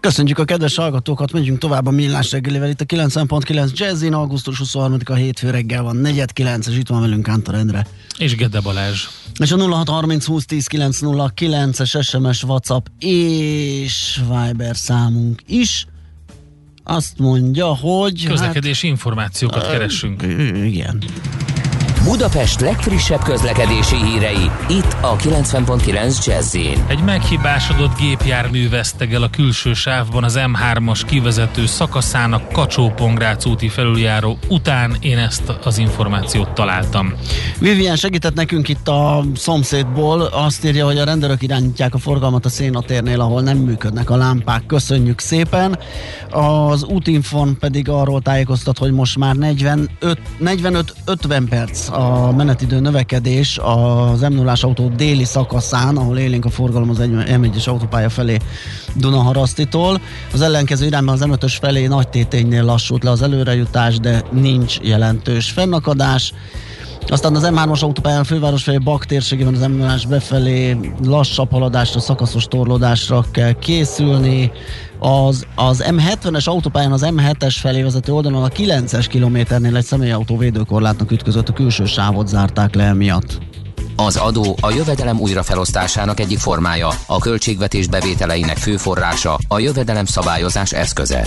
Köszönjük a kedves hallgatókat, megyünk tovább a millás reggelivel. Itt a 90.9 Jazzin, augusztus 23-a hétfő reggel van, 4.9, és itt van velünk Kántor Endre. És Gede Balázs. És a 0630 20 10 909 es SMS, WhatsApp és Viber számunk is. Azt mondja, hogy... Közlekedési hát, információkat keresünk. Igen. Budapest legfrissebb közlekedési hírei, itt a 90.9 jazz Egy meghibásodott gépjármű veszteg el a külső sávban az M3-as kivezető szakaszának kacsó úti felüljáró után én ezt az információt találtam. Vivian segített nekünk itt a szomszédból, azt írja, hogy a rendőrök irányítják a forgalmat a szénatérnél, ahol nem működnek a lámpák. Köszönjük szépen. Az útinfon pedig arról tájékoztat, hogy most már 45-50 perc a menetidő növekedés az m 0 autó déli szakaszán, ahol élénk a forgalom az M1-es autópálya felé Dunaharasztitól. Az ellenkező irányban az m felé nagy téténynél lassult le az előrejutás, de nincs jelentős fennakadás. Aztán az M3-as autópályán főváros felé Bak térségében az m befelé lassabb haladásra, szakaszos torlódásra kell készülni. Az, az M70-es autópályán az M7-es felé vezető oldalon a 9-es kilométernél egy személyautó védőkorlátnak ütközött, a külső sávot zárták le emiatt. Az adó a jövedelem újrafelosztásának egyik formája, a költségvetés bevételeinek fő forrása, a jövedelem szabályozás eszköze.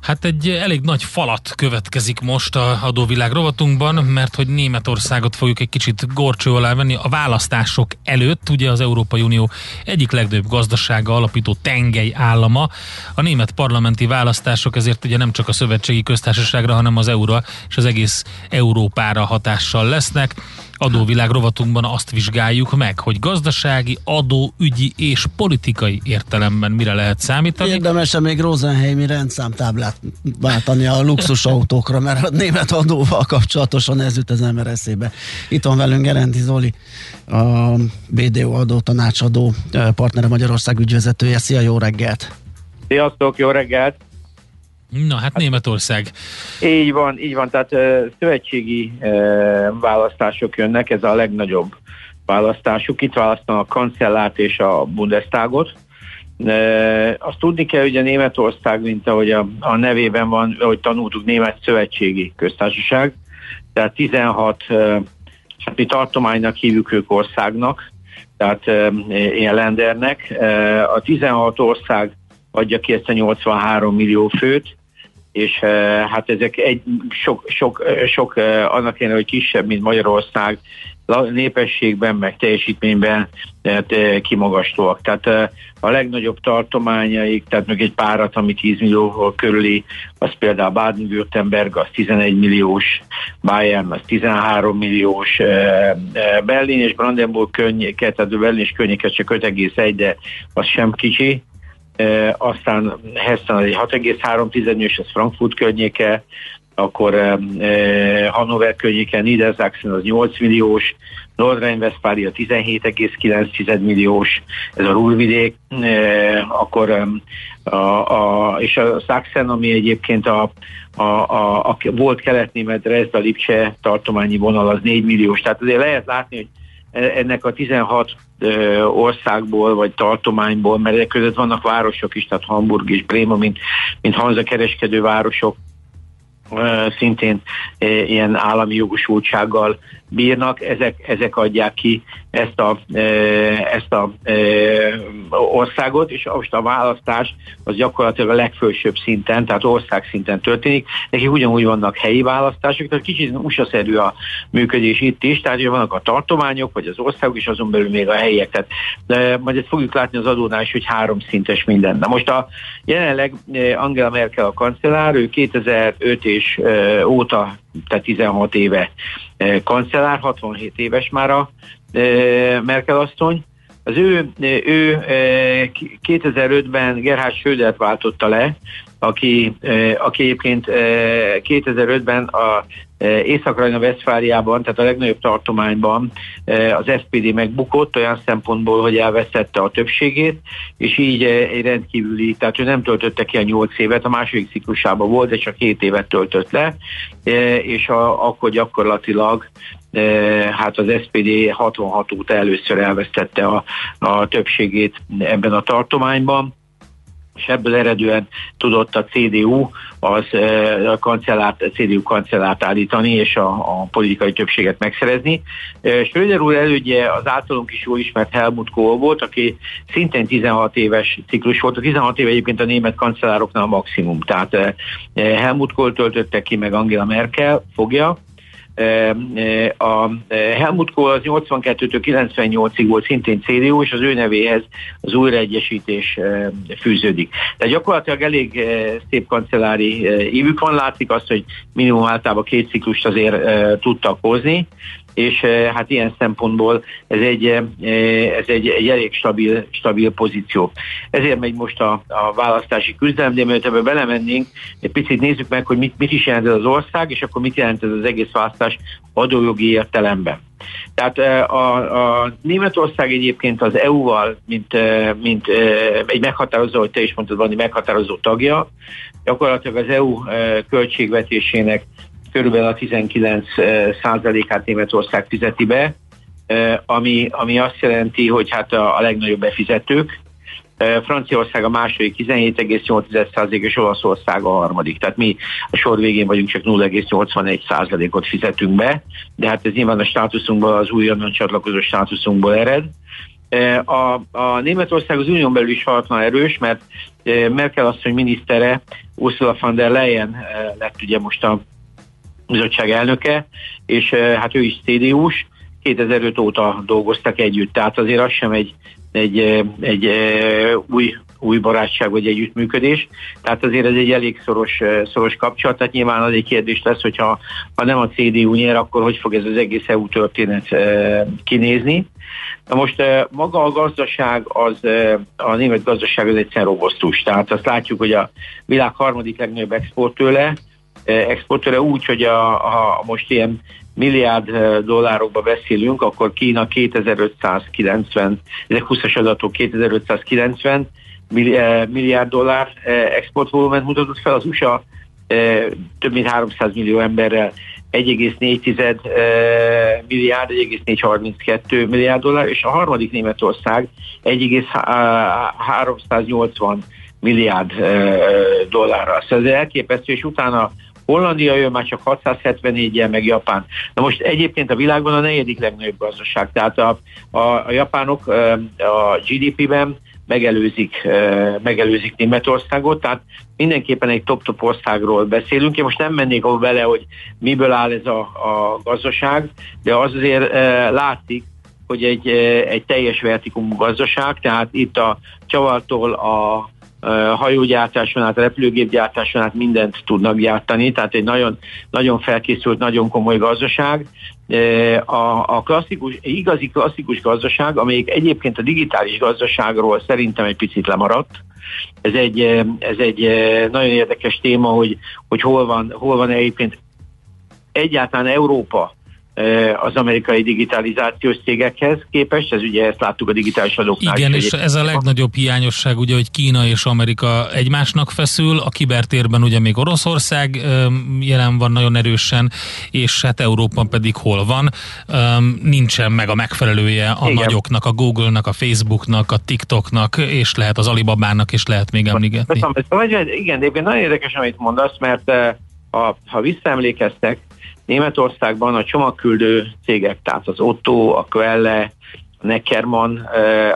Hát egy elég nagy falat következik most a adóvilág rovatunkban, mert hogy Németországot fogjuk egy kicsit gorcső alá venni a választások előtt, ugye az Európai Unió egyik legnagyobb gazdasága alapító tengely állama. A német parlamenti választások ezért ugye nem csak a szövetségi köztársaságra, hanem az euróra és az egész Európára hatással lesznek adóvilág rovatunkban azt vizsgáljuk meg, hogy gazdasági, adóügyi és politikai értelemben mire lehet számítani. Érdemes még Rosenheimi rendszámtáblát váltani a luxusautókra, mert a német adóval kapcsolatosan ez jut az ember eszébe. Itt van velünk Gerenti Zoli, a BDO adó tanácsadó partnere Magyarország ügyvezetője. Szia, jó reggelt! Sziasztok, jó reggelt! Na hát Németország. Így van, így van, tehát uh, szövetségi uh, választások jönnek, ez a legnagyobb választásuk. Itt választanak a kancellát és a Bundestagot. Uh, azt tudni kell, hogy a Németország, mint ahogy a, a nevében van, ahogy tanultuk, Német Szövetségi Köztársaság, tehát 16, uh, hát mi tartománynak hívjuk ők országnak, tehát uh, ilyen lendernek. Uh, a 16 ország adja ki ezt a 83 millió főt, és eh, hát ezek egy, sok, sok, eh, sok eh, annak ellenére, hogy kisebb, mint Magyarország, népességben, meg teljesítményben tehát, kimagaslóak. Tehát a legnagyobb tartományaik, tehát meg egy párat, ami 10 millió körüli, az például Baden-Württemberg, az 11 milliós, Bayern az 13 milliós, Berlin és Brandenburg környéke, tehát Berlin és környéke csak 5,1, de az sem kicsi, aztán Hessen az egy 6,3 és ez Frankfurt környéke, akkor e, Hannover környéke, Niedersachsen az 8 milliós, Nordrhein-Westfália 17,9 milliós, ez a Ruhrvidék, e, akkor a, a, és a Sachsen, ami egyébként a, a, a, a volt kelet-német Dresda Lipcse tartományi vonal az 4 milliós, tehát azért lehet látni, hogy ennek a 16 országból vagy tartományból, mert ezek között vannak városok is, tehát Hamburg és Bréma, mint, mint Hanza kereskedő városok, szintén ilyen állami jogosultsággal bírnak, ezek, ezek adják ki ezt a, ezt a országot, és most a választás az gyakorlatilag a legfősőbb szinten, tehát ország szinten történik. Nekik ugyanúgy vannak helyi választások, tehát kicsit USA-szerű a működés itt is, tehát vannak a tartományok, vagy az országok, és azon belül még a helyiek. Tehát, de majd ezt fogjuk látni az adónál is, hogy három szintes minden. Na most a jelenleg Angela Merkel a kancellár, ő 2005 és óta, tehát 16 éve kancellár, 67 éves már a Merkel asszony. Az ő, ő 2005-ben Gerhard Schrödert váltotta le, aki, aki egyébként 2005-ben a Észak-Rajna Veszfáliában, tehát a legnagyobb tartományban az SPD megbukott olyan szempontból, hogy elveszette a többségét, és így egy rendkívüli, tehát ő nem töltötte ki a nyolc évet, a második ciklusában volt, de csak két évet töltött le, és a, akkor gyakorlatilag hát az SPD 66 óta először elvesztette a, a többségét ebben a tartományban és ebből eredően tudott a CDU az a kancellárt, a CDU kancellárt állítani, és a, a politikai többséget megszerezni. Schröder úr elődje az általunk is jól ismert Helmut Kohl volt, aki szintén 16 éves ciklus volt. A 16 év egyébként a német kancellároknál a maximum. Tehát Helmut Kohl töltötte ki, meg Angela Merkel fogja, a Helmut Kohl az 82-től 98-ig volt szintén CDU, és az ő nevéhez az újraegyesítés fűződik. De gyakorlatilag elég szép kancellári évük van, látszik azt, hogy minimum általában két ciklust azért tudtak hozni, és eh, hát ilyen szempontból ez egy, eh, ez egy, egy elég stabil, stabil pozíció. Ezért megy most a, a választási küzdelem, de mielőtt ebbe belemennénk, egy picit nézzük meg, hogy mit, mit is jelent ez az ország, és akkor mit jelent ez az egész választás adójogi értelemben. Tehát eh, a, a Németország egyébként az EU-val, mint, mint egy meghatározó, hogy te is mondtad, van egy meghatározó tagja, gyakorlatilag az EU költségvetésének körülbelül a 19 százalékát Németország fizeti be, ami, ami azt jelenti, hogy hát a, a legnagyobb befizetők, Franciaország a második 17,8% és Olaszország a harmadik. Tehát mi a sor végén vagyunk, csak 0,81%-ot fizetünk be, de hát ez nyilván a státuszunkból, az újonnan csatlakozó státuszunkból ered. A, a Németország az unión belül is halatlan erős, mert Merkel asszony minisztere Ursula von der Leyen lett ugye most a bizottság elnöke, és hát ő is CDU-s, 2005 óta dolgoztak együtt, tehát azért az sem egy, egy, egy, egy új, új barátság vagy együttműködés, tehát azért ez egy elég szoros, szoros kapcsolat, tehát nyilván az egy kérdés lesz, hogyha ha nem a CDU nyer, akkor hogy fog ez az egész EU történet kinézni. Na most maga a gazdaság, az, a német gazdaság az egyszerűen robosztus, tehát azt látjuk, hogy a világ harmadik legnagyobb exportőle, exportőre úgy, hogy a, a most ilyen milliárd dollárokba beszélünk, akkor Kína 2590, ezek 20-as adatok 2590 milliárd dollár exportvolument mutatott fel, az USA több mint 300 millió emberrel 1,4 milliárd, 1,432 milliárd dollár, és a harmadik Németország 1,380 milliárd dollárra. Szóval ez elképesztő, és utána Hollandia jön már csak 674-jel, meg Japán. Na most egyébként a világban a negyedik legnagyobb gazdaság, tehát a, a, a japánok a GDP-ben megelőzik, megelőzik Németországot, tehát mindenképpen egy top-top országról beszélünk. Én most nem mennék ahol bele, hogy miből áll ez a, a gazdaság, de az azért látszik, hogy egy, egy teljes vertikumú gazdaság, tehát itt a csavartól a hajógyártáson át, repülőgépgyártáson át mindent tudnak gyártani, tehát egy nagyon, nagyon felkészült, nagyon komoly gazdaság. A, a klasszikus, igazi klasszikus gazdaság, amelyik egyébként a digitális gazdaságról szerintem egy picit lemaradt, ez egy, ez egy nagyon érdekes téma, hogy, hogy hol, van, hol van egyébként egyáltalán Európa az amerikai digitalizációs cégekhez képest, ez ugye ezt láttuk a digitális adóknál. Igen, és ez a legnagyobb hiányosság, ugye, hogy Kína és Amerika egymásnak feszül, a kibertérben ugye még Oroszország jelen van nagyon erősen, és hát Európa pedig hol van, nincsen meg a megfelelője a igen. nagyoknak, a Google-nak, a Facebook-nak, a TikTok-nak, és lehet az Alibabának, és lehet még emlégetni. Igen, de nagyon érdekes, amit mondasz, mert ha, ha visszaemlékeztek, Németországban a csomagküldő cégek, tehát az Otto, a Quelle, a Neckermann,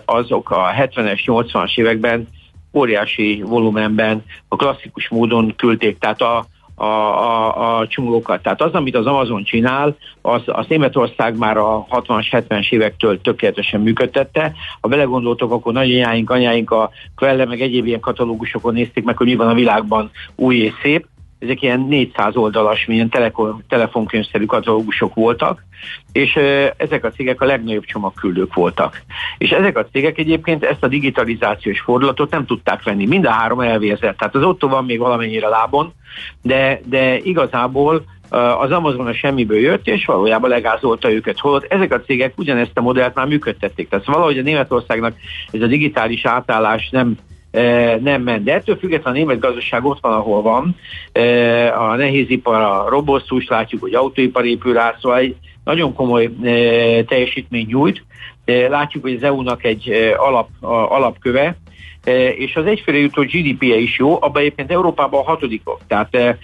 azok a 70-es, 80-as években óriási volumenben a klasszikus módon küldték, tehát a, a, a, a csomókat. Tehát az, amit az Amazon csinál, az, az Németország már a 60-as, 70-es évektől tökéletesen működtette. Ha belegondoltok, akkor nagyanyáink, anyáink a Quelle meg egyéb ilyen katalógusokon nézték meg, hogy mi van a világban új és szép, ezek ilyen 400 oldalas, milyen telefon, telefonkönyvszerű katalógusok voltak, és ezek a cégek a legnagyobb csomagküldők voltak. És ezek a cégek egyébként ezt a digitalizációs fordulatot nem tudták venni. Mind a három elvérzett. Tehát az Otto van még valamennyire lábon, de, de igazából az Amazon a semmiből jött, és valójában legázolta őket. Holott ezek a cégek ugyanezt a modellt már működtették. Tehát valahogy a Németországnak ez a digitális átállás nem nem ment. De ettől függetlenül a német gazdaság ott van, ahol van. A nehézipar, a robosztus, látjuk, hogy autóipar épül rá, szóval egy nagyon komoly teljesítmény nyújt. Látjuk, hogy az EU-nak egy alap, alapköve, és az egyfőre jutó GDP-je is jó, abban egyébként Európában a hatodikok, tehát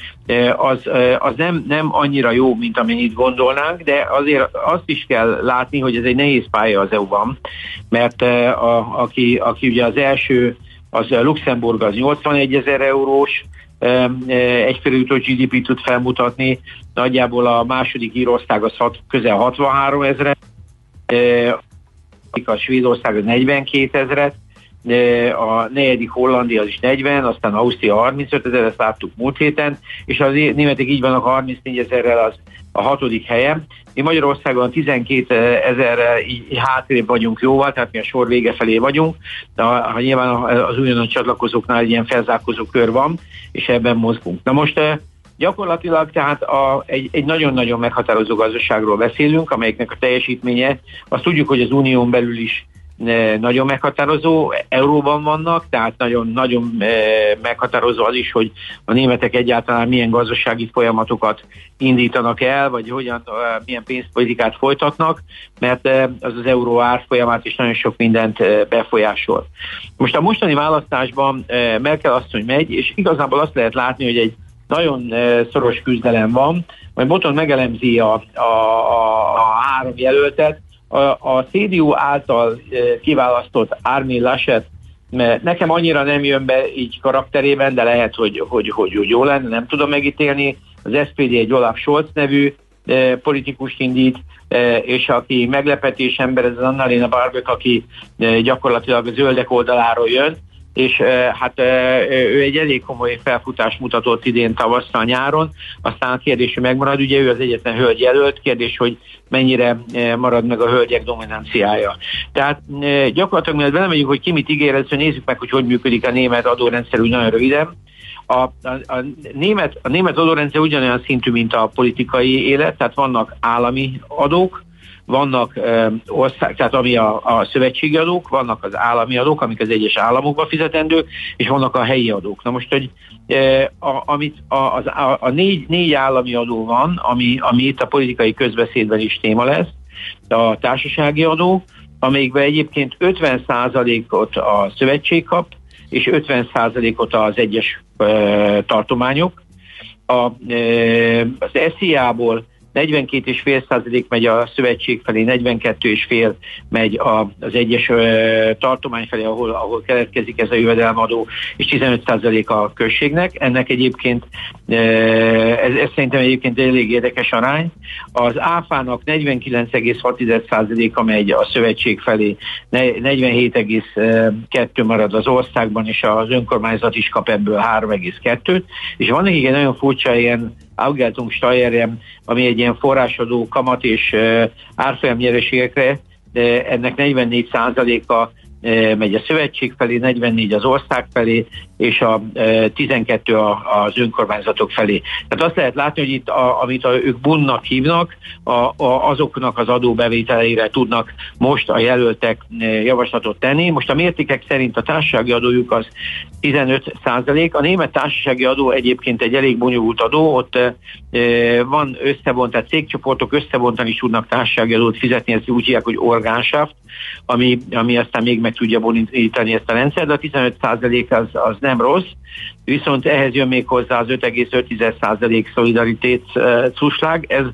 az, az nem, nem annyira jó, mint amennyit gondolnánk, de azért azt is kell látni, hogy ez egy nehéz pálya az EU-ban, mert a, aki, aki ugye az első az eh, Luxemburg az 81 ezer eurós, egyfélújtó GDP tud felmutatni, nagyjából a második Írország az hat, közel 63 ezeret, a Svédország az 42 ezeret, a negyedik Hollandia az is 40, aztán Ausztria 35 ezer, ezt láttuk múlt héten, és az németek így vannak 34 ezerrel az a hatodik helyen. Mi Magyarországon 12 ezerre hátrébb vagyunk jóval, tehát mi a sor vége felé vagyunk, de ha nyilván az újonnan csatlakozóknál egy ilyen felzárkozó kör van, és ebben mozgunk. Na most Gyakorlatilag tehát a, egy, egy nagyon-nagyon meghatározó gazdaságról beszélünk, amelyeknek a teljesítménye, azt tudjuk, hogy az unión belül is nagyon meghatározó, euróban vannak, tehát nagyon, nagyon e, meghatározó az is, hogy a németek egyáltalán milyen gazdasági folyamatokat indítanak el, vagy hogyan, e, milyen pénzpolitikát folytatnak, mert e, az az euró árfolyamát is nagyon sok mindent befolyásol. Most a mostani választásban Merkel asszony megy, és igazából azt lehet látni, hogy egy nagyon szoros küzdelem van, majd Boton megelemzi a, a, a három jelöltet, a, a CDU által e, kiválasztott Armin Laschet mert nekem annyira nem jön be így karakterében, de lehet, hogy, hogy, hogy, hogy jó lenne, nem tudom megítélni. Az SPD egy Olaf Scholz nevű e, politikust indít, e, és aki meglepetés ember, ez az Annalena Barbök, aki gyakorlatilag a zöldek oldaláról jön, és hát ő egy elég komoly felfutás mutatott idén tavasszal nyáron, aztán a kérdés, hogy megmarad, ugye ő az egyetlen hölgy jelölt, kérdés, hogy mennyire marad meg a hölgyek dominanciája. Tehát gyakorlatilag, mielőtt belemegyünk, hogy ki mit ígér, nézzük meg, hogy hogy működik a német adórendszer úgy nagyon röviden. A, a, a, német, a német adórendszer ugyanolyan szintű, mint a politikai élet, tehát vannak állami adók, vannak e, ország, tehát ami a, a szövetségi adók, vannak az állami adók, amik az egyes államokba fizetendők, és vannak a helyi adók. Na most, hogy e, a, amit a, az, a, a négy, négy állami adó van, ami, ami itt a politikai közbeszédben is téma lesz, a társasági adó, amelyikben egyébként 50%-ot a szövetség kap, és 50%-ot az egyes e, tartományok. A, e, az SZIA-ból 42,5 százalék megy a szövetség felé, 42,5 megy a, az egyes tartomány felé, ahol, ahol keletkezik ez a jövedelmadó, és 15 százalék a községnek. Ennek egyébként, ez, ez szerintem egyébként elég érdekes arány. Az áfának 49,6 százaléka megy a szövetség felé, 47,2 marad az országban, és az önkormányzat is kap ebből 3,2-t, és van egy nagyon furcsa ilyen Augeltung Steuerem, ami egy ilyen forrásadó kamat és árfolyamnyereségekre, de ennek 44%-a megy a szövetség felé, 44 az ország felé, és a 12 az önkormányzatok felé. Tehát azt lehet látni, hogy itt, a, amit a, ők bunnak hívnak, a, a, azoknak az adóbevételeire tudnak most a jelöltek javaslatot tenni. Most a mértékek szerint a társasági adójuk az 15 százalék. A német társasági adó egyébként egy elég bonyolult adó, ott e, van összevont, tehát cégcsoportok összevontan is tudnak társasági adót fizetni, ezt úgy hívják, hogy orgánsáft, ami, ami aztán még meg tudja bonítani ezt a rendszert, de a 15 százalék az, az nem rossz, viszont ehhez jön még hozzá az 5,5% szolidaritét cuslág, ez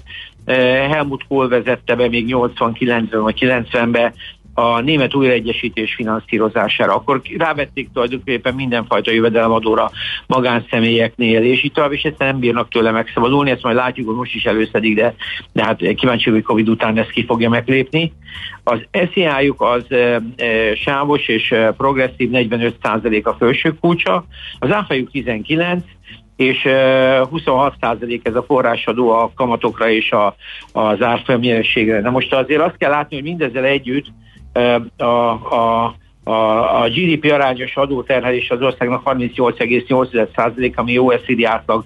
Helmut Kohl vezette be még 89-ben vagy 90-ben a német újraegyesítés finanszírozására. Akkor rávették tulajdonképpen mindenfajta jövedelemadóra magánszemélyeknél, és itt tovább is ezt nem bírnak tőle megszabadulni, ezt majd látjuk, hogy most is előszedik, de, de hát kíváncsi hogy Covid után ezt ki fogja meglépni. Az SZIA-juk az e, e, sávos és e, progresszív 45% a felső kulcsa, az áfajuk 19, és 26% ez a forrásadó a kamatokra és a, az árfolyamjelenségre. Na most azért azt kell látni, hogy mindezzel együtt a, a a, a GDP arányos adóterhelés az országnak 38,8%, ami OECD átlag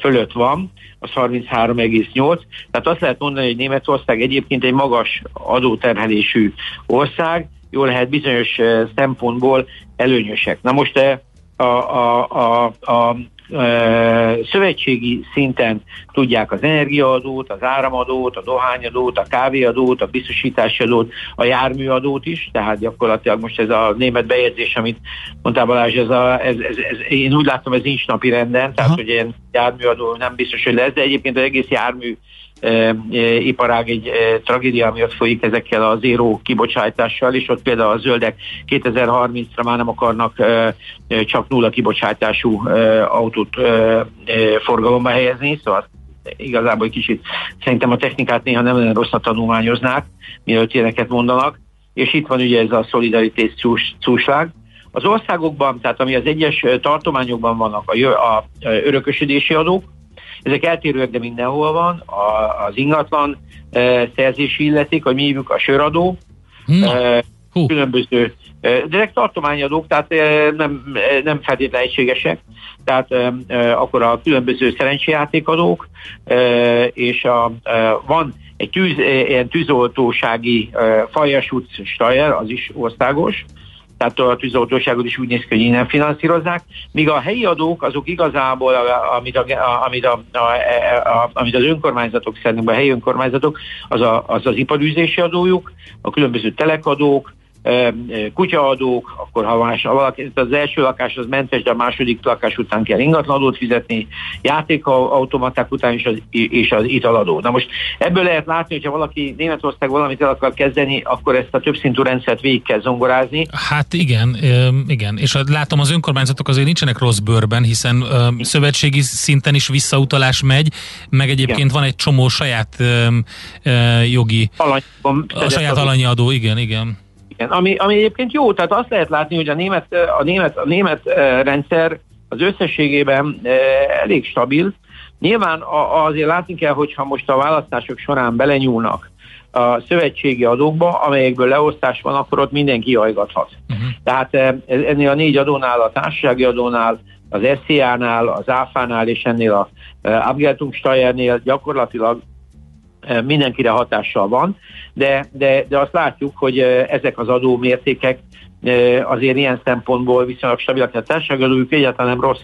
fölött van, az 33,8. Tehát azt lehet mondani, hogy Németország egyébként egy magas adóterhelésű ország, jól lehet bizonyos szempontból előnyösek. Na most a, a, a, a szövetségi szinten tudják az energiaadót, az áramadót, a dohányadót, a kávéadót, a biztosítási adót, a járműadót is, tehát gyakorlatilag most ez a német bejegyzés, amit mondtál Balázs, ez, a, ez, ez, ez, én úgy látom, ez nincs napi renden, tehát Aha. hogy ilyen járműadó nem biztos, hogy lesz, de egyébként az egész jármű iparág egy tragédia miatt folyik ezekkel a zéró kibocsátással, és ott például a zöldek 2030-ra már nem akarnak csak nulla kibocsátású autót forgalomba helyezni, szóval igazából egy kicsit szerintem a technikát néha nem olyan rosszat tanulmányoznák, mielőtt ilyeneket mondanak, és itt van ugye ez a szolidaritás cúság. Az országokban, tehát ami az egyes tartományokban vannak a, a örökösödési adók, ezek eltérőek, de mindenhol van. A, az ingatlan e, szerzési illeték, vagy mi hívjuk a söradó, e, különböző e, direkt tartományadók, tehát nem, nem feltétlenül egységesek, tehát akkor a különböző szerencsejátékadók, és a, van egy tűz, ilyen tűzoltósági Fajas Stajer, az is országos, tehát a tűzoltóságot is úgy néz ki, hogy innen finanszírozzák, míg a helyi adók azok igazából, amit, a, amit, a, a, a, amit az önkormányzatok szerint, a helyi önkormányzatok, az, a, az az iparűzési adójuk, a különböző telekadók, kutyaadók, akkor ha, más, ha valaki, az első lakás az mentes, de a második lakás után kell ingatlanadót fizetni, játékautomaták után is az, és az italadó. Na most ebből lehet látni, hogyha valaki Németország valamit el akar kezdeni, akkor ezt a többszintű rendszert végig kell zongorázni. Hát igen, igen, és látom az önkormányzatok azért nincsenek rossz bőrben, hiszen szövetségi szinten is visszautalás megy, meg egyébként igen. van egy csomó saját jogi, Alany, a saját alanyi igen, igen. Igen, ami, ami egyébként jó, tehát azt lehet látni, hogy a német, a német, a német rendszer az összességében elég stabil. Nyilván azért látni kell, hogyha most a választások során belenyúlnak a szövetségi adókba, amelyekből leosztás van, akkor ott mindenki ajgathat. Uh-huh. Tehát ennél a négy adónál, a társasági adónál, az SZIA-nál, az ÁFA-nál és ennél a Abgeltungssteuernél gyakorlatilag mindenkire hatással van, de, de, de azt látjuk, hogy ezek az adómértékek azért ilyen szempontból viszonylag stabilak. A társadalmi egyáltalán nem rossz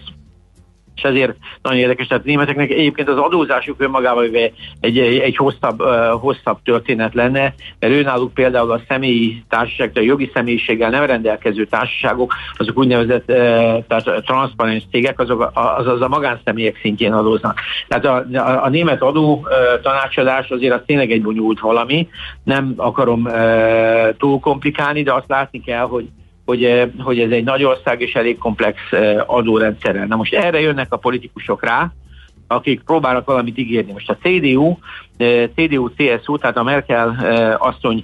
és ezért nagyon érdekes, tehát németeknek egyébként az adózásuk önmagában egy, egy, egy hosszabb, uh, hosszabb történet lenne, mert őnáluk például a személyi társaság, a jogi személyiséggel nem rendelkező társaságok, azok úgynevezett uh, tehát transzparens cégek, azok, azaz a magánszemélyek szintjén adóznak. Tehát a, a, a német adó uh, tanácsadás azért az tényleg egy bonyolult valami, nem akarom uh, túl komplikálni, de azt látni kell, hogy hogy, eh, hogy ez egy nagy ország és elég komplex eh, adórendszerrel. Na most erre jönnek a politikusok rá, akik próbálnak valamit ígérni. Most a CDU, eh, CDU-CSU, tehát a Merkel asszony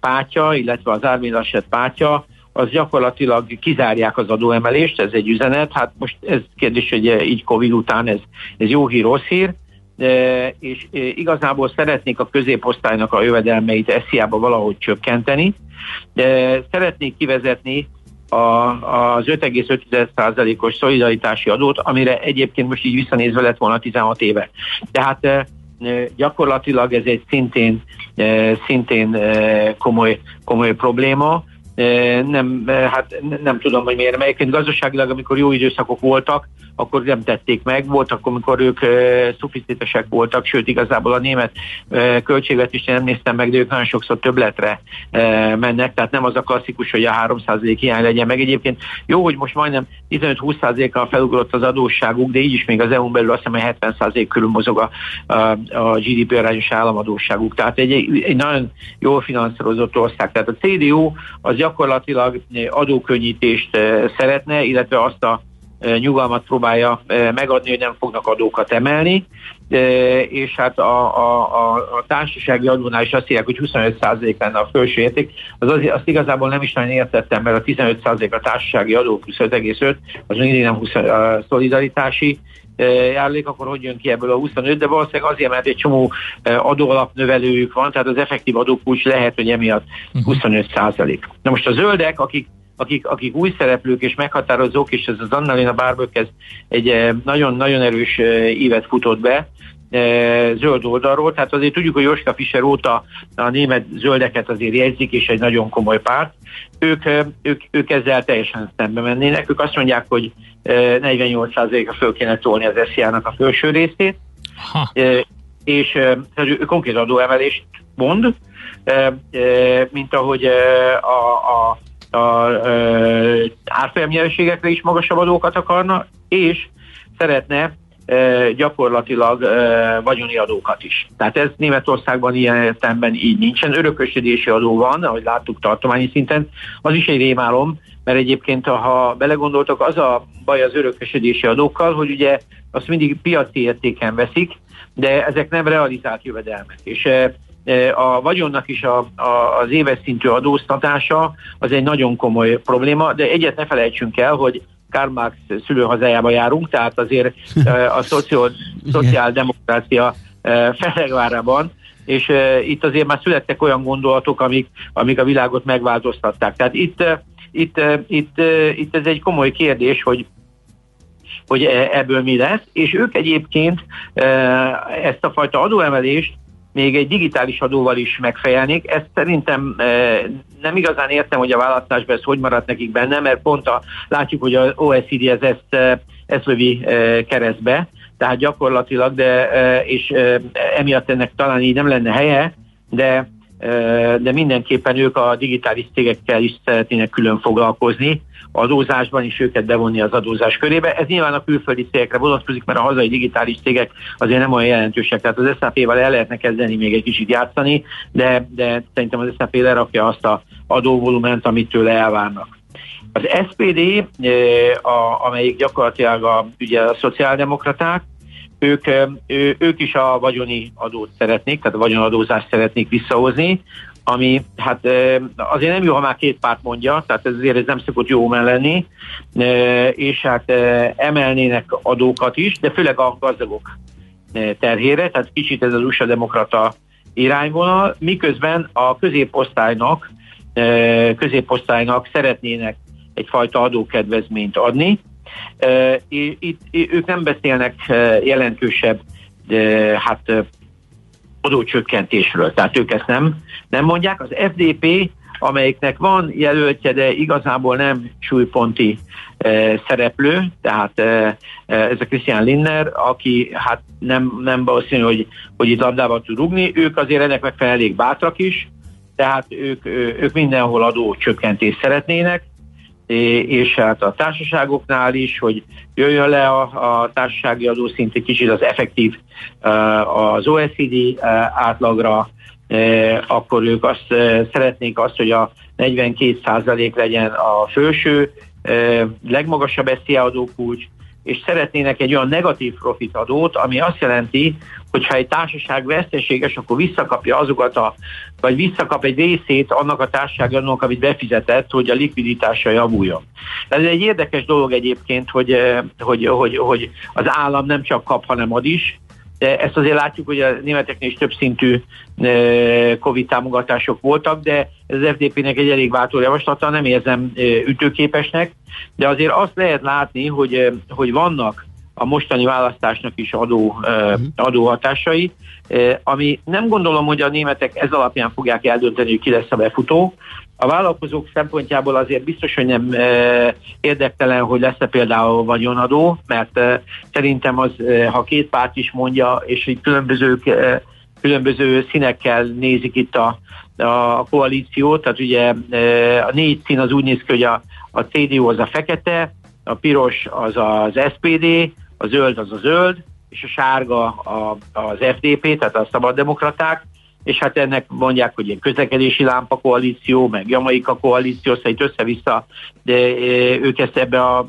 pártja, illetve az Armin Laschet pártja, az gyakorlatilag kizárják az adóemelést, ez egy üzenet. Hát most ez kérdés, hogy így Covid után ez, ez jó hír, rossz hír, és igazából szeretnék a középosztálynak a jövedelmeit esziába valahogy csökkenteni, de szeretnék kivezetni a, az 5,5%-os szolidaritási adót, amire egyébként most így visszanézve lett volna 16 éve. Tehát gyakorlatilag ez egy szintén, szintén komoly, komoly probléma, nem, hát nem tudom, hogy miért. Melyiként gazdaságilag, amikor jó időszakok voltak, akkor nem tették meg. Voltak, amikor ők szufisztitesek voltak, sőt igazából a német költségvetést nem néztem meg, de ők nagyon sokszor többletre mennek, tehát nem az a klasszikus, hogy a 3% hiány legyen meg. Egyébként jó, hogy most majdnem 15-20%-kal felugrott az adósságuk, de így is még az EU-n belül azt hiszem, hogy 70% körül mozog a, a, a GDP arányos államadóságuk. Tehát egy, egy nagyon jól finanszírozott ország. Tehát a CDU az gyakorlatilag adókönnyítést szeretne, illetve azt a nyugalmat próbálja megadni, hogy nem fognak adókat emelni, és hát a, a, a, a társasági adónál is azt írják, hogy 25% lenne a felső érték. Az, az, azt igazából nem is nagyon értettem, mert a 15% a társasági adó plusz 5,5, az mindig nem 20, a szolidaritási járulék, akkor hogy jön ki ebből a 25, de valószínűleg azért, mert egy csomó adóalapnövelőjük van, tehát az effektív adókulcs lehet, hogy emiatt 25 százalék. Na most a zöldek, akik akik, akik új szereplők és meghatározók, és ez az Annalina Bárbök ez egy nagyon-nagyon erős évet futott be, zöld oldalról, tehát azért tudjuk, hogy Joska Fischer óta a német zöldeket azért jegyzik, és egy nagyon komoly párt. Ők, ők, ők ezzel teljesen szembe mennének. Ők azt mondják, hogy 48%-a föl kéne tolni az SZIA-nak a felső részét, ha. és ő konkrét adóemelést mond, mint ahogy a, a, a, a árfolyamnyereségekre is magasabb adókat akarna, és szeretne gyakorlatilag vagyoni adókat is. Tehát ez Németországban ilyen értelemben így nincsen. Örökösödési adó van, ahogy láttuk tartományi szinten. Az is egy rémálom, mert egyébként, ha belegondoltak, az a baj az örökösödési adókkal, hogy ugye azt mindig piaci értéken veszik, de ezek nem realizált jövedelmek. És a vagyonnak is a, a, az éves szintű adóztatása az egy nagyon komoly probléma, de egyet ne felejtsünk el, hogy Karl Marx szülőhazájába járunk, tehát azért a szoció, szociáldemokrácia Felegvárában, és itt azért már születtek olyan gondolatok, amik, amik a világot megváltoztatták. Tehát itt, itt, itt, itt ez egy komoly kérdés, hogy hogy e, ebből mi lesz, és ők egyébként ezt a fajta adóemelést még egy digitális adóval is megfejelnék. Ezt szerintem e, nem igazán értem, hogy a választásban ez hogy maradt nekik benne, mert pont a, látjuk, hogy az OECD ez ezt, e, ezt lövi e, keresztbe, tehát gyakorlatilag, de, és emiatt ennek talán így nem lenne helye, de, de mindenképpen ők a digitális cégekkel is szeretnének külön foglalkozni, adózásban is őket bevonni az adózás körébe. Ez nyilván a külföldi cégekre vonatkozik, mert a hazai digitális cégek azért nem olyan jelentősek, tehát az SAP-val el lehetne kezdeni még egy kicsit játszani, de, de szerintem az SAP lerakja azt a adóvolument, amit tőle elvárnak. Az SPD, a, amelyik gyakorlatilag a, ugye a szociáldemokraták, ők, ők is a vagyoni adót szeretnék, tehát a vagyonadózást szeretnék visszahozni ami hát azért nem jó, ha már két párt mondja, tehát ez azért ez nem szokott jó lenni, és hát emelnének adókat is, de főleg a gazdagok terhére, tehát kicsit ez az USA demokrata irányvonal, miközben a középosztálynak, középosztálynak szeretnének egyfajta adókedvezményt adni. Itt ők nem beszélnek jelentősebb de, hát adócsökkentésről. Tehát ők ezt nem, nem mondják. Az FDP, amelyiknek van jelöltje, de igazából nem súlyponti e, szereplő, tehát e, e, ez a Christian Linner, aki hát nem, nem valószínű, hogy, hogy itt labdába tud rugni, ők azért ennek megfelelően elég bátrak is, tehát ők, ők mindenhol adócsökkentést szeretnének, és hát a társaságoknál is, hogy jöjjön le a, a társasági adószint egy kicsit az effektív az OECD átlagra, akkor ők azt szeretnék azt, hogy a 42% legyen a felső legmagasabb SZIA adókulcs, és szeretnének egy olyan negatív profit adót, ami azt jelenti, hogy ha egy társaság veszteséges, akkor visszakapja azokat a, vagy visszakap egy részét annak a társaság annak, amit befizetett, hogy a likviditása javuljon. Ez egy érdekes dolog egyébként, hogy, hogy, hogy, hogy az állam nem csak kap, hanem ad is, de ezt azért látjuk, hogy a németeknél is több szintű Covid támogatások voltak, de ez az FDP-nek egy elég váltó javaslata, nem érzem ütőképesnek, de azért azt lehet látni, hogy, hogy vannak a mostani választásnak is adó, adóhatásai, ami nem gondolom, hogy a németek ez alapján fogják eldönteni, hogy ki lesz a befutó. A vállalkozók szempontjából azért biztos, hogy nem érdektelen, hogy lesz-e például vagyonadó, mert szerintem az, ha két párt is mondja, és így különbözők különböző színekkel nézik itt a, a koalíciót, tehát ugye a négy szín az úgy néz ki, hogy a, a CDU az a fekete, a piros az az SPD, a zöld az a zöld, és a sárga a, az FDP, tehát a szabaddemokraták, és hát ennek mondják, hogy ilyen közlekedési lámpa koalíció, meg Jamaika koalíció, szóval itt össze-vissza, de ők ezt ebbe a,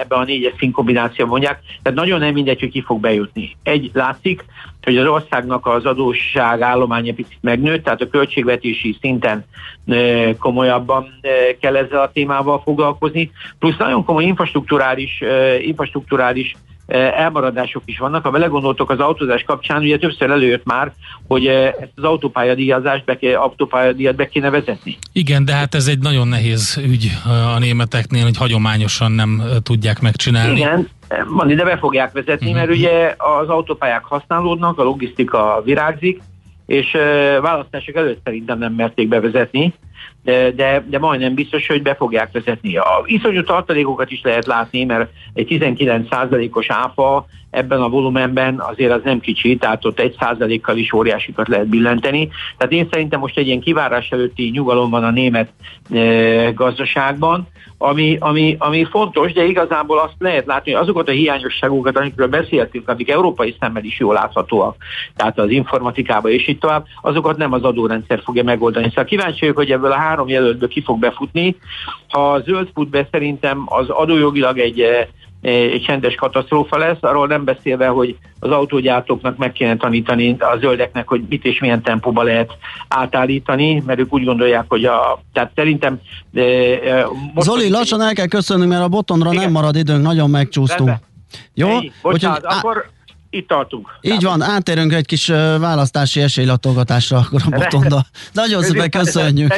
ebbe a négyes színkombináció mondják. Tehát nagyon nem mindegy, hogy ki fog bejutni. Egy látszik, hogy az országnak az adósság állománya picit megnőtt, tehát a költségvetési szinten komolyabban kell ezzel a témával foglalkozni, plusz nagyon komoly infrastruktúrális, infrastruktúrális elmaradások is vannak. Ha belegondoltok az autózás kapcsán, ugye többször előjött már, hogy ezt az autópályadíjazást, be, autópályadíjat be kéne vezetni. Igen, de hát ez egy nagyon nehéz ügy a németeknél, hogy hagyományosan nem tudják megcsinálni. Igen, van ide be fogják vezetni, mert ugye az autópályák használódnak, a logisztika virágzik, és választások előtt szerintem nem merték bevezetni, de, de majdnem biztos, hogy be fogják vezetni. A iszonyú tartalékokat is lehet látni, mert egy 19%-os áfa ebben a volumenben azért az nem kicsi, tehát ott egy százalékkal is óriásikat lehet billenteni. Tehát én szerintem most egy ilyen kivárás előtti nyugalom van a német e, gazdaságban, ami, ami, ami fontos, de igazából azt lehet látni, hogy azokat a hiányosságokat, amikről beszéltünk, amik európai szemmel is jól láthatóak, tehát az informatikában és itt tovább, azokat nem az adórendszer fogja megoldani. Szóval kíváncsi vagyok, hogy ebből a három jelöltből ki fog befutni. Ha a zöld fut be, szerintem az adójogilag egy egy csendes katasztrófa lesz, arról nem beszélve, hogy az autógyártóknak meg kéne tanítani a zöldeknek, hogy mit és milyen tempóba lehet átállítani, mert ők úgy gondolják, hogy a... Tehát szerintem... De, most Zoli, lassan el kell köszönni, mert a botonra Igen. nem marad időnk, nagyon megcsúsztunk. Rendben. Jó? Hey, bocsánat, Úgyhogy, akkor itt tartunk. Így van, átérünk egy kis választási esélylatolgatásra akkor a botonda. Nagyon szépen köszönjük.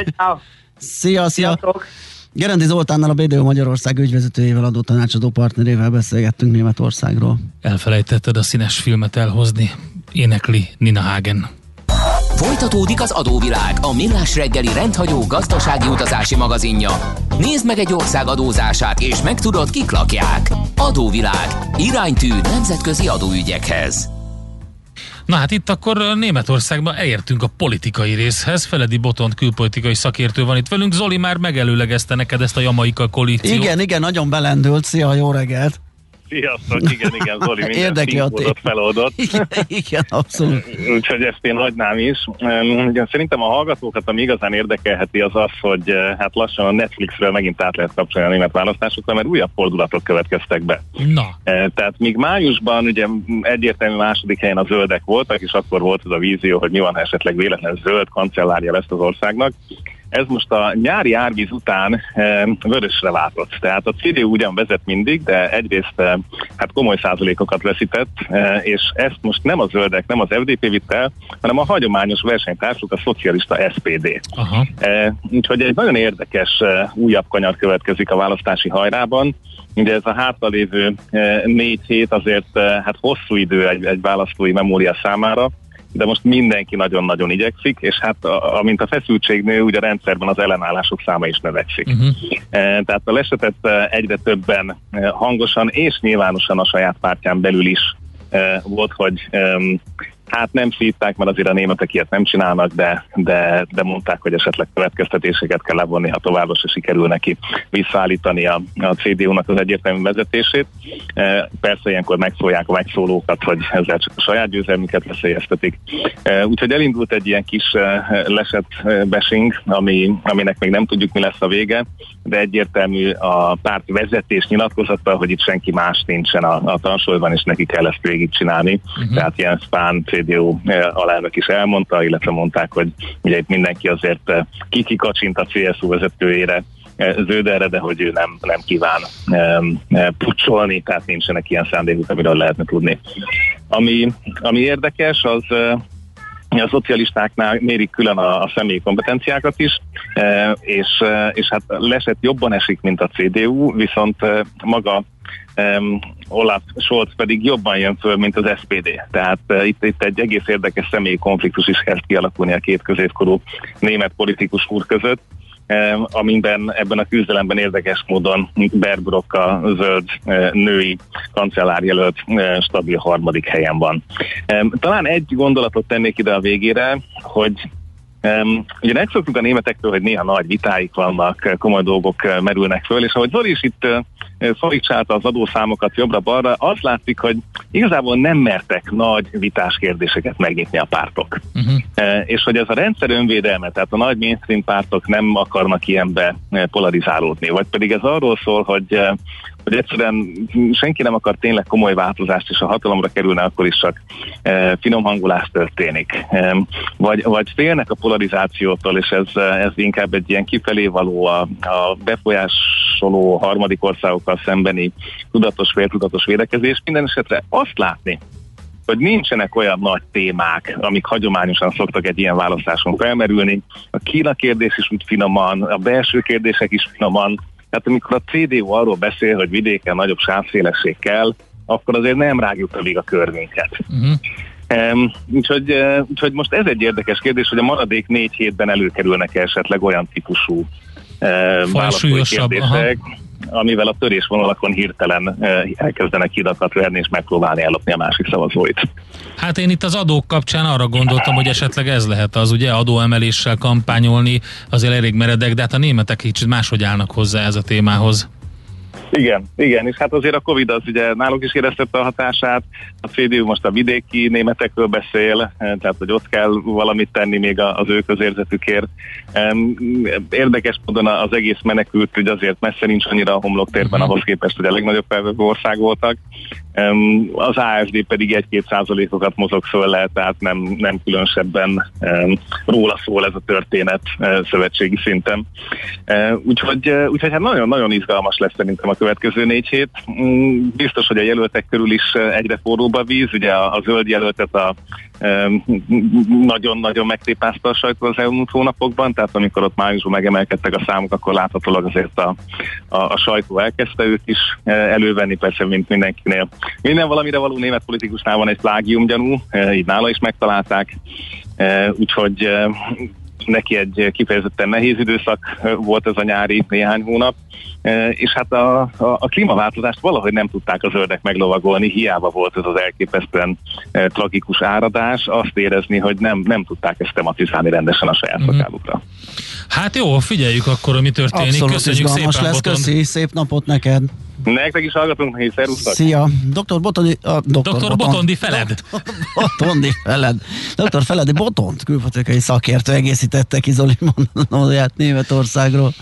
Szia, szia. Sziasztok. Gerendi Zoltánnal a BDO Magyarország ügyvezetőjével, adó tanácsadó partnerével beszélgettünk Németországról. Elfelejtetted a színes filmet elhozni, énekli Nina Hagen. Folytatódik az adóvilág, a millás reggeli rendhagyó gazdasági utazási magazinja. Nézd meg egy ország adózását, és megtudod, kik lakják. Adóvilág. Iránytű nemzetközi adóügyekhez. Na hát itt akkor Németországban elértünk a politikai részhez. Feledi Botont külpolitikai szakértő van itt velünk. Zoli már megelőlegezte neked ezt a jamaika koalíciót. Igen, igen, nagyon belendült. Szia, jó reggelt! Sziasztok, igen, igen, Zoli minden Érdekli a feloldott. Igen, igen, abszolút. Úgyhogy ezt én hagynám is. Ugyan szerintem a hallgatókat, ami igazán érdekelheti, az az, hogy eh, hát lassan a Netflixről megint át lehet kapcsolni a német választásokra, mert újabb fordulatok következtek be. Na. Eh, tehát míg májusban ugye egyértelmű második helyen a zöldek voltak, és akkor volt az a vízió, hogy mi van, ha esetleg véletlen zöld kancellárja lesz az országnak, ez most a nyári árvíz után e, vörösre váltott. Tehát a CDU ugyan vezet mindig, de egyrészt e, hát komoly százalékokat veszített, e, és ezt most nem a zöldek, nem az FDP vitt el, hanem a hagyományos versenytársuk, a szocialista SPD. Aha. Úgyhogy egy nagyon érdekes újabb kanyar következik a választási hajrában. Ugye ez a hátralévő négy hét azért hát hosszú idő egy, egy választói memória számára, de most mindenki nagyon-nagyon igyekszik, és hát a, amint a feszültség nő, ugye a rendszerben az ellenállások száma is növekszik. Uh-huh. E, tehát a lesetet e, egyre többen e, hangosan és nyilvánosan a saját pártján belül is e, volt, hogy e, Hát nem szívták, mert azért a németek ilyet nem csinálnak, de, de, de mondták, hogy esetleg következtetéseket kell levonni, ha továbbra se sikerül neki visszaállítani a, a CDU-nak az egyértelmű vezetését. E, persze ilyenkor megszólják a megszólókat, hogy ezzel csak a saját győzelmüket veszélyeztetik. E, úgyhogy elindult egy ilyen kis e, lesett besing, ami, aminek még nem tudjuk, mi lesz a vége, de egyértelmű a párt vezetés nyilatkozata, hogy itt senki más nincsen a, a tansorban, és neki kell ezt végigcsinálni. Uh-huh. Tehát ilyen Spahn, CDU eh, alelnök is elmondta, illetve mondták, hogy ugye itt mindenki azért eh, kiki kacsint a CSU vezetőjére, eh, Zöderre, de hogy ő nem, nem kíván pucsolni, tehát nincsenek ilyen szándékok, amiről lehetne tudni. Ami, ami érdekes, az a szocialistáknál mérik külön a, a személyi kompetenciákat is, és, és hát lesett jobban esik, mint a CDU, viszont maga um, Olaf Scholz pedig jobban jön föl, mint az SPD. Tehát uh, itt, itt egy egész érdekes személyi konfliktus is kezd kialakulni a két középkorú német politikus úr között amiben ebben a küzdelemben érdekes módon Berbrock a zöld női kancellárjelölt stabil harmadik helyen van. Talán egy gondolatot tennék ide a végére, hogy Um, ugye megszoktuk a németektől, hogy néha nagy vitáik vannak, komoly dolgok merülnek föl, és ahogy Zoli is itt szorítsáta az adószámokat jobbra-balra, azt látszik, hogy igazából nem mertek nagy vitás kérdéseket megnyitni a pártok. Uh-huh. Uh, és hogy ez a rendszer önvédelme, tehát a nagy mainstream pártok nem akarnak ilyenbe uh, polarizálódni, vagy pedig ez arról szól, hogy uh, hogy egyszerűen senki nem akar tényleg komoly változást, és a hatalomra kerülne, akkor is csak e, finom hangulás történik. E, vagy, vagy félnek a polarizációtól, és ez, ez inkább egy ilyen kifelé való a, a befolyásoló harmadik országokkal szembeni tudatos, féltudatos védekezés. Minden esetre azt látni, hogy nincsenek olyan nagy témák, amik hagyományosan szoktak egy ilyen választáson felmerülni. A Kína kérdés is úgy finoman, a belső kérdések is finoman, tehát amikor a CDU arról beszél, hogy vidéken nagyobb sávszélesség kell, akkor azért nem rágjuk többig a körvünket. Uh-huh. Um, úgyhogy, uh, úgyhogy most ez egy érdekes kérdés, hogy a maradék négy hétben előkerülnek esetleg olyan típusú uh, választói kérdések, aha amivel a törésvonalakon hirtelen eh, elkezdenek hidakat verni és megpróbálni ellopni a másik szavazóit. Hát én itt az adók kapcsán arra gondoltam, hogy esetleg ez lehet az, ugye adóemeléssel kampányolni, azért elég meredek, de hát a németek kicsit máshogy állnak hozzá ez a témához. Igen, igen, és hát azért a Covid az ugye náluk is éreztette a hatását, a CDU most a vidéki németekről beszél, eh, tehát hogy ott kell valamit tenni még az ő közérzetükért. Érdekes módon az egész menekült, hogy azért messze nincs annyira a homloktérben uh-huh. ahhoz képest, hogy a legnagyobb felvevő ország voltak. Az AFD pedig egy-két százalékokat mozog föl le, tehát nem, nem különösebben róla szól ez a történet eh, szövetségi szinten. Eh, úgyhogy, úgyhogy hát nagyon-nagyon izgalmas lesz szerintem a következő négy hét. Mm, biztos, hogy a jelöltek körül is eh, egyre forróbb a víz, ugye a, a zöld jelöltet a nagyon-nagyon megtépázta a sajtó az elmúlt hónapokban, tehát amikor ott májusban megemelkedtek a számok, akkor láthatólag azért a, a, a sajtó elkezdte őt is eh, elővenni, persze, mint mindenkinél. Minden valamire való német politikusnál van egy plágiumgyanú, eh, így nála is megtalálták, úgyhogy neki egy kifejezetten nehéz időszak volt ez a nyári néhány hónap, és hát a, a, a klímaváltozást valahogy nem tudták a zöldek meglovagolni, hiába volt ez az elképesztően tragikus áradás, azt érezni, hogy nem, nem tudták ezt tematizálni rendesen a saját mm-hmm. szakálukra. Hát jó, figyeljük akkor, mi történik. Abszolút Köszönjük szépen, lesz, köszi, szép napot neked! Nektek is hallgatunk, hogy szerusztak. Szia! Dr. Botondi... Uh, Dr. Dr. Botondi Feled. Dr. Botondi Feled. Dr. Feledi Botont, külpolitikai szakértő egészítette ki Zoli mondanóját Németországról.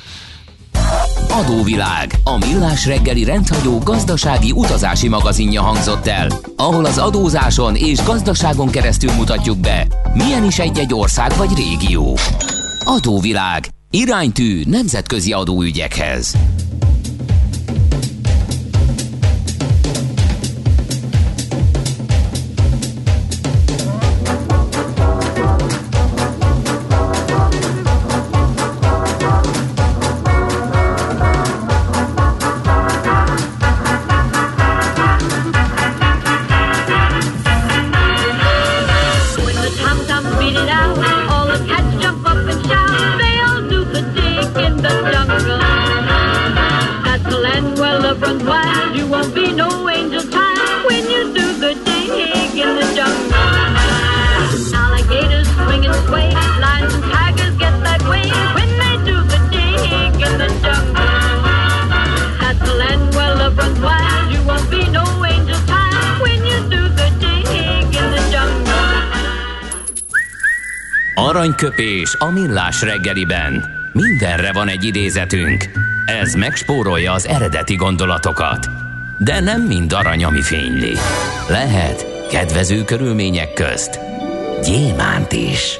Adóvilág, a millás reggeli rendhagyó gazdasági utazási magazinja hangzott el, ahol az adózáson és gazdaságon keresztül mutatjuk be, milyen is egy-egy ország vagy régió. Adóvilág, iránytű nemzetközi adóügyekhez. Aranyköpés a millás reggeliben. Mindenre van egy idézetünk. Ez megspórolja az eredeti gondolatokat. De nem mind arany, ami fényli. Lehet kedvező körülmények közt gyémánt is.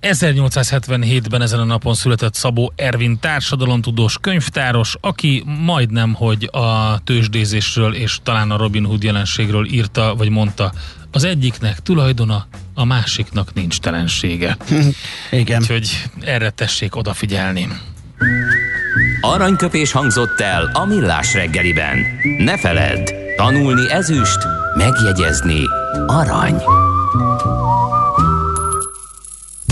1877-ben ezen a napon született Szabó Ervin társadalomtudós könyvtáros, aki majdnem, hogy a tőzsdézésről és talán a Robin Hood jelenségről írta, vagy mondta, az egyiknek tulajdona, a másiknak nincs telensége. Igen. Úgyhogy erre tessék odafigyelni. Aranyköpés hangzott el a millás reggeliben. Ne feledd, tanulni ezüst, megjegyezni arany.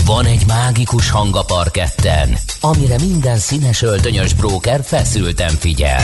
Van egy mágikus hang a parketten, amire minden színes öltönyös bróker feszülten figyel.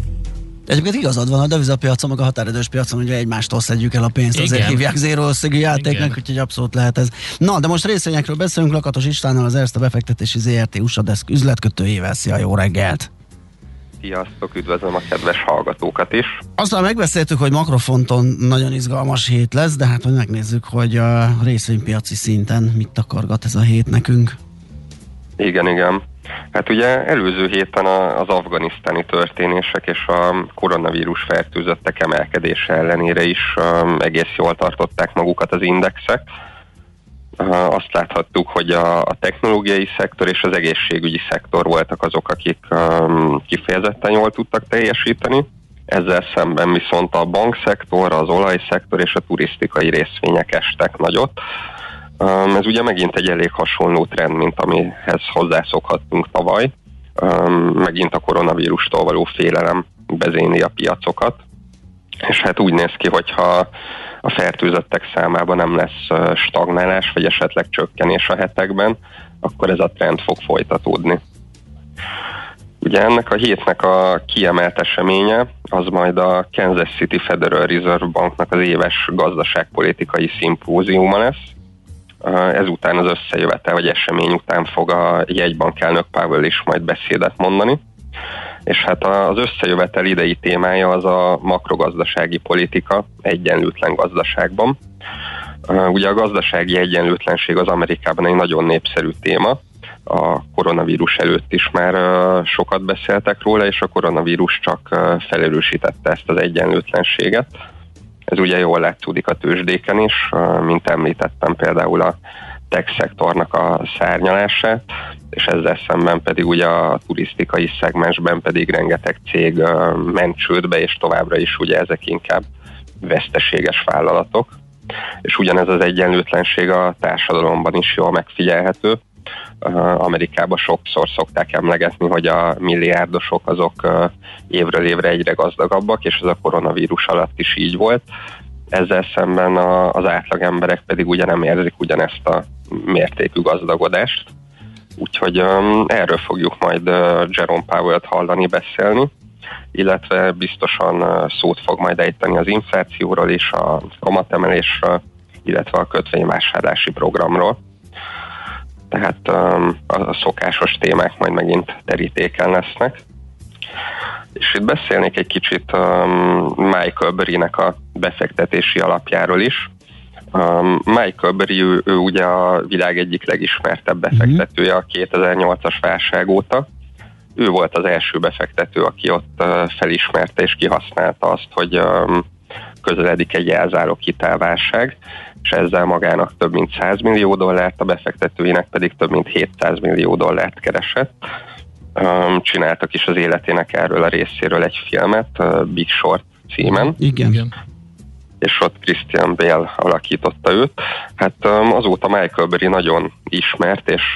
Egyébként igazad van, a devizapiacon, meg a határidős piacon ugye egymástól szedjük el a pénzt, Igen. azért hívják zéró összegű játéknak, Igen. úgyhogy abszolút lehet ez. Na, de most részvényekről beszélünk, Lakatos Istvánnal, az Erste befektetési ZRT USA Desk üzletkötőjével. Szia, jó reggelt! Sziasztok, üdvözlöm a kedves hallgatókat is. Aztán megbeszéltük, hogy makrofonton nagyon izgalmas hét lesz, de hát hogy megnézzük, hogy a részvénypiaci szinten mit takargat ez a hét nekünk. Igen, igen. Hát ugye előző héten az afganisztáni történések és a koronavírus fertőzöttek emelkedése ellenére is um, egész jól tartották magukat az indexek. Uh, azt láthattuk, hogy a, a technológiai szektor és az egészségügyi szektor voltak azok, akik um, kifejezetten jól tudtak teljesíteni. Ezzel szemben viszont a bankszektor, az olajszektor és a turisztikai részvények estek nagyot. Um, ez ugye megint egy elég hasonló trend, mint amihez hozzászokhattunk tavaly. Um, megint a koronavírustól való félelem bezéni a piacokat. És hát úgy néz ki, hogyha a fertőzöttek számában nem lesz stagnálás, vagy esetleg csökkenés a hetekben, akkor ez a trend fog folytatódni. Ugye ennek a hétnek a kiemelt eseménye az majd a Kansas City Federal Reserve Banknak az éves gazdaságpolitikai szimpóziuma lesz. Ezután az összejövetel vagy esemény után fog a jegybank elnök Powell is majd beszédet mondani. És hát az összejövetel idei témája az a makrogazdasági politika egyenlőtlen gazdaságban. Ugye a gazdasági egyenlőtlenség az Amerikában egy nagyon népszerű téma, a koronavírus előtt is már sokat beszéltek róla, és a koronavírus csak felerősítette ezt az egyenlőtlenséget. Ez ugye jól látszódik a tőzsdéken is, mint említettem például a tech szektornak a szárnyalását, és ezzel szemben pedig ugye a turisztikai szegmensben pedig rengeteg cég ment csődbe, és továbbra is ugye ezek inkább veszteséges vállalatok. És ugyanez az egyenlőtlenség a társadalomban is jól megfigyelhető. Amerikában sokszor szokták emlegetni, hogy a milliárdosok azok évről évre egyre gazdagabbak, és ez a koronavírus alatt is így volt. Ezzel szemben az átlag emberek pedig ugye nem érzik ugyanezt a mértékű gazdagodást. Úgyhogy um, erről fogjuk majd uh, Jerome Powell-t hallani, beszélni, illetve biztosan uh, szót fog majd ejteni az inflációról és a kamatemelésről, illetve a kötvényvásárlási programról. Tehát um, a, szokásos témák majd megint terítéken lesznek. És itt beszélnék egy kicsit um, Michael Burry-nek a befektetési alapjáról is. Um, Michael Burry, ő, ő ugye a világ egyik legismertebb befektetője a 2008-as válság óta. Ő volt az első befektető, aki ott uh, felismerte és kihasználta azt, hogy um, közeledik egy elzáró hitelválság, és ezzel magának több mint 100 millió dollárt, a befektetőinek pedig több mint 700 millió dollárt keresett. Csináltak is az életének erről a részéről egy filmet, Big Short címen, Igen. Igen. és ott Christian Bale alakította őt. Hát azóta Michael Burry nagyon ismert, és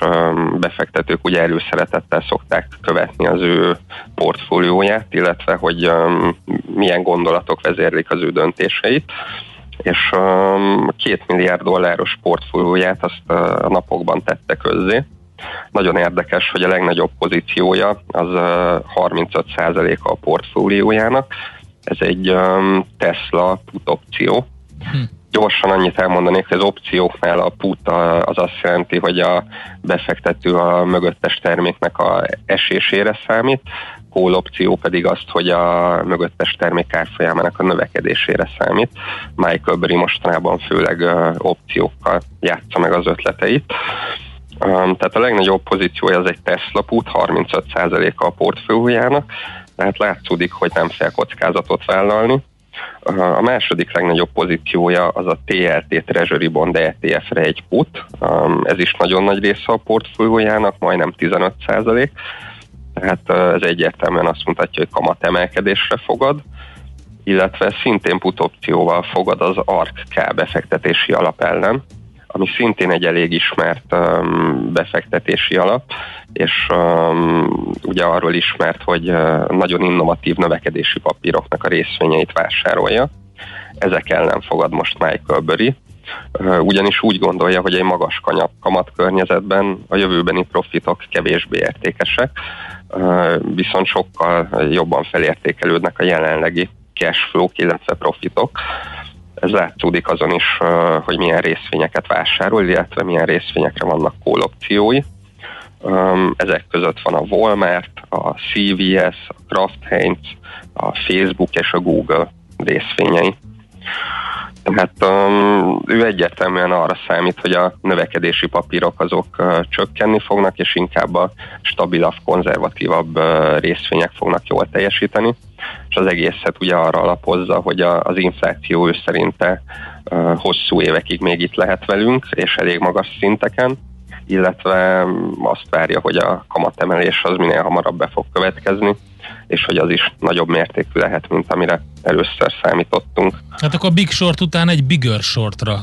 befektetők ugye előszeretettel szokták követni az ő portfólióját, illetve hogy milyen gondolatok vezérlik az ő döntéseit és um, két milliárd dolláros portfólióját azt uh, a napokban tette közzé. Nagyon érdekes, hogy a legnagyobb pozíciója az uh, 35% a portfóliójának. Ez egy um, Tesla put opció. Hm. Gyorsan annyit elmondanék, hogy az opcióknál a put a- az azt jelenti, hogy a befektető a mögöttes terméknek a esésére számít, call opció pedig azt, hogy a mögöttes termék árfolyamának a növekedésére számít. Michael Burry mostanában főleg uh, opciókkal játsza meg az ötleteit. Um, tehát a legnagyobb pozíciója az egy Tesla put, 35%-a a portfóliójának, tehát látszódik, hogy nem fél kockázatot vállalni, A második legnagyobb pozíciója az a TLT Treasury Bond ETF-re egy put, ez is nagyon nagy része a portfóliójának, majdnem 15 százalék, tehát ez egyértelműen azt mutatja, hogy kamat emelkedésre fogad, illetve szintén put opcióval fogad az ARK befektetési alap ellen, ami szintén egy elég ismert um, befektetési alap, és um, ugye arról ismert, hogy uh, nagyon innovatív növekedési papíroknak a részvényeit vásárolja. Ezek ellen fogad most Michael Burry, ugyanis úgy gondolja, hogy egy magas kamat környezetben a jövőbeni profitok kevésbé értékesek, viszont sokkal jobban felértékelődnek a jelenlegi cash flow, illetve profitok, ez látszódik azon is, hogy milyen részvényeket vásárol, illetve milyen részvényekre vannak kólopciói. Ezek között van a Walmart, a CVS, a Kraft Heinz, a Facebook és a Google részvényei. Hát um, ő egyértelműen arra számít, hogy a növekedési papírok azok uh, csökkenni fognak, és inkább a stabilabb, konzervatívabb uh, részvények fognak jól teljesíteni, és az egészet ugye arra alapozza, hogy a, az infláció ő szerinte uh, hosszú évekig még itt lehet velünk, és elég magas szinteken, illetve azt várja, hogy a kamatemelés az minél hamarabb be fog következni, és hogy az is nagyobb mértékű lehet, mint amire először számítottunk. Hát akkor a Big Short után egy Bigger Shortra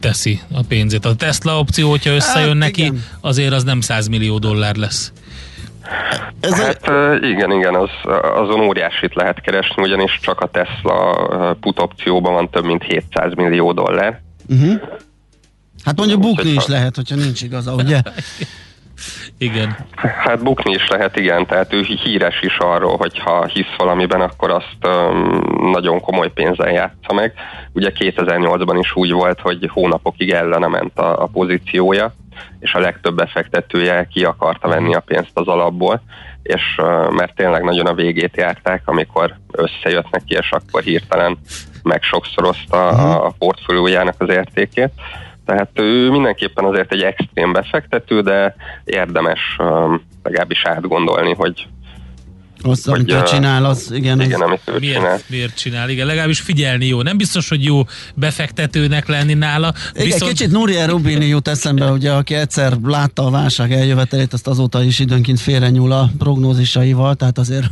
teszi a pénzét. A Tesla opció, hogyha összejön hát, neki, igen. azért az nem 100 millió dollár lesz. Ez hát a... igen, igen, az, azon óriásit lehet keresni, ugyanis csak a Tesla put opcióban van több mint 700 millió dollár. Uh-huh. Hát mondjuk bukni is lehet, hogyha nincs igaza, ugye? Igen. Hát bukni is lehet, igen. Tehát ő híres is arról, hogy ha hisz valamiben, akkor azt um, nagyon komoly pénzen játsza meg. Ugye 2008-ban is úgy volt, hogy hónapokig ellene ment a, a pozíciója, és a legtöbb befektetője ki akarta venni a pénzt az alapból, és mert tényleg nagyon a végét járták, amikor összejött neki, és akkor hirtelen meg sokszorozta a, a portfóliójának az értékét. Tehát ő mindenképpen azért egy extrém befektető, de érdemes um, legalábbis átgondolni, hogy az, hogy, amit ő csinál, az igen. Igen, amit ő miért, csinál. Miért csinál, igen, legalábbis figyelni jó. Nem biztos, hogy jó befektetőnek lenni nála. Igen, viszont... kicsit Nuria Rubini jut eszembe, ugye, aki egyszer látta a válság eljövetelét, azt azóta is időnként félrenyúl a prognózisaival, tehát azért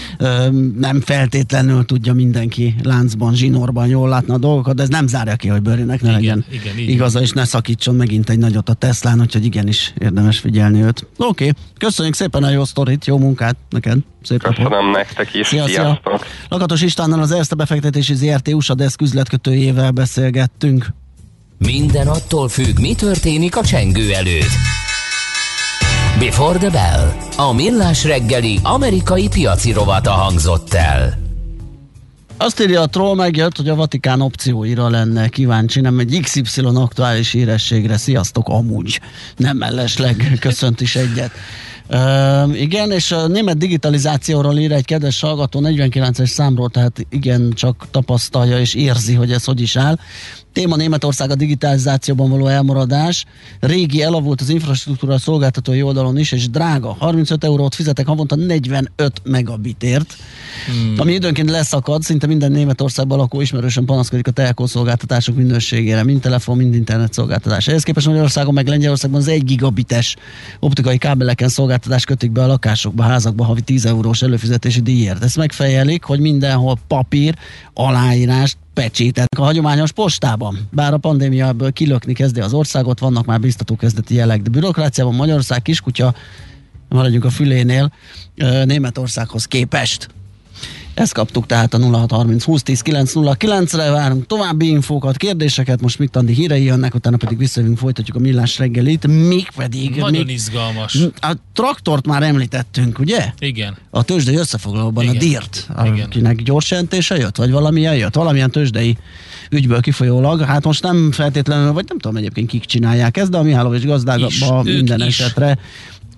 nem feltétlenül tudja mindenki láncban, zsinórban jól látni a dolgokat, de ez nem zárja ki, hogy Bőrinek ne igen, legyen igen, igaza, és ne szakítson megint egy nagyot a Teslán, úgyhogy igenis érdemes figyelni őt. Oké, okay. köszönjük szépen a jó sztorit, jó munkát neked! Szép Köszönöm napot. nektek is. Szia, szia. Lakatos Istvánnal az Erste befektetési ZRT USA Desk üzletkötőjével beszélgettünk. Minden attól függ, mi történik a csengő előtt. Before the Bell. A millás reggeli amerikai piaci rovata hangzott el. Azt írja a troll megjött, hogy a Vatikán opcióira lenne kíváncsi, nem egy XY aktuális hírességre. Sziasztok, amúgy. Nem mellesleg köszönt is egyet. Uh, igen, és a német digitalizációról ír egy kedves hallgató 49-es számról, tehát igen, csak tapasztalja és érzi, hogy ez hogy is áll. Téma Németország a digitalizációban való elmaradás. Régi elavult az infrastruktúra szolgáltatói oldalon is, és drága. 35 eurót fizetek havonta 45 megabitért, hmm. ami időnként leszakad. Szinte minden Németországban lakó ismerősen panaszkodik a telkó szolgáltatások minőségére, mind telefon, mind internet szolgáltatás. Ehhez képest Magyarországon meg Lengyelországban az 1 gigabites optikai kábeleken szolgáltatás kötik be a lakásokba, házakba havi 10 eurós előfizetési díjért. Ezt megfejelik, hogy mindenhol papír, aláírás, pecsétet a hagyományos postában. Bár a pandémia ebből kilökni kezdi az országot, vannak már biztató kezdeti jelek, de bürokráciában Magyarország kiskutya, maradjunk a fülénél, Németországhoz képest. Ezt kaptuk tehát a 0630 2010 909 re várunk további infókat, kérdéseket, most mit Andi hírei jönnek, utána pedig visszajövünk, folytatjuk a millás reggelit, még pedig... Nagyon még, izgalmas. A traktort már említettünk, ugye? Igen. A tőzsdei összefoglalóban, Igen. a DIRT, akinek gyors jelentése jött, vagy valamilyen jött, valamilyen tőzsdei ügyből kifolyólag. Hát most nem feltétlenül, vagy nem tudom egyébként kik csinálják ezt, de a Mihálovics gazdában minden is. esetre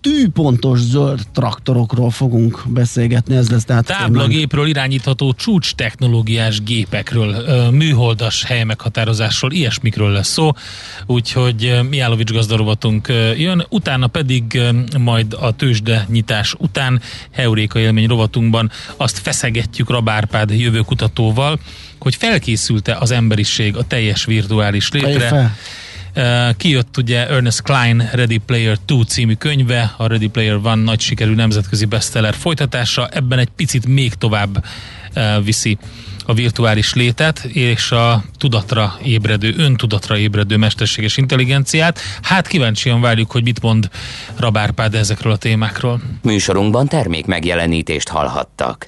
tűpontos zöld traktorokról fogunk beszélgetni, ez lesz tehát Táblagépről irányítható csúcs technológiás gépekről, műholdas helymeghatározásról, ilyesmikről lesz szó, úgyhogy Miálovics gazdarovatunk jön, utána pedig majd a tőzsde nyitás után Heuréka élmény rovatunkban azt feszegetjük Rabárpád jövőkutatóval, hogy felkészülte az emberiség a teljes virtuális létre. Kijött ugye Ernest Klein Ready Player 2 című könyve, a Ready Player One nagy sikerű nemzetközi bestseller folytatása, ebben egy picit még tovább viszi a virtuális létet és a tudatra ébredő, öntudatra ébredő mesterséges intelligenciát. Hát kíváncsian várjuk, hogy mit mond Rabárpád ezekről a témákról. Műsorunkban termék megjelenítést hallhattak.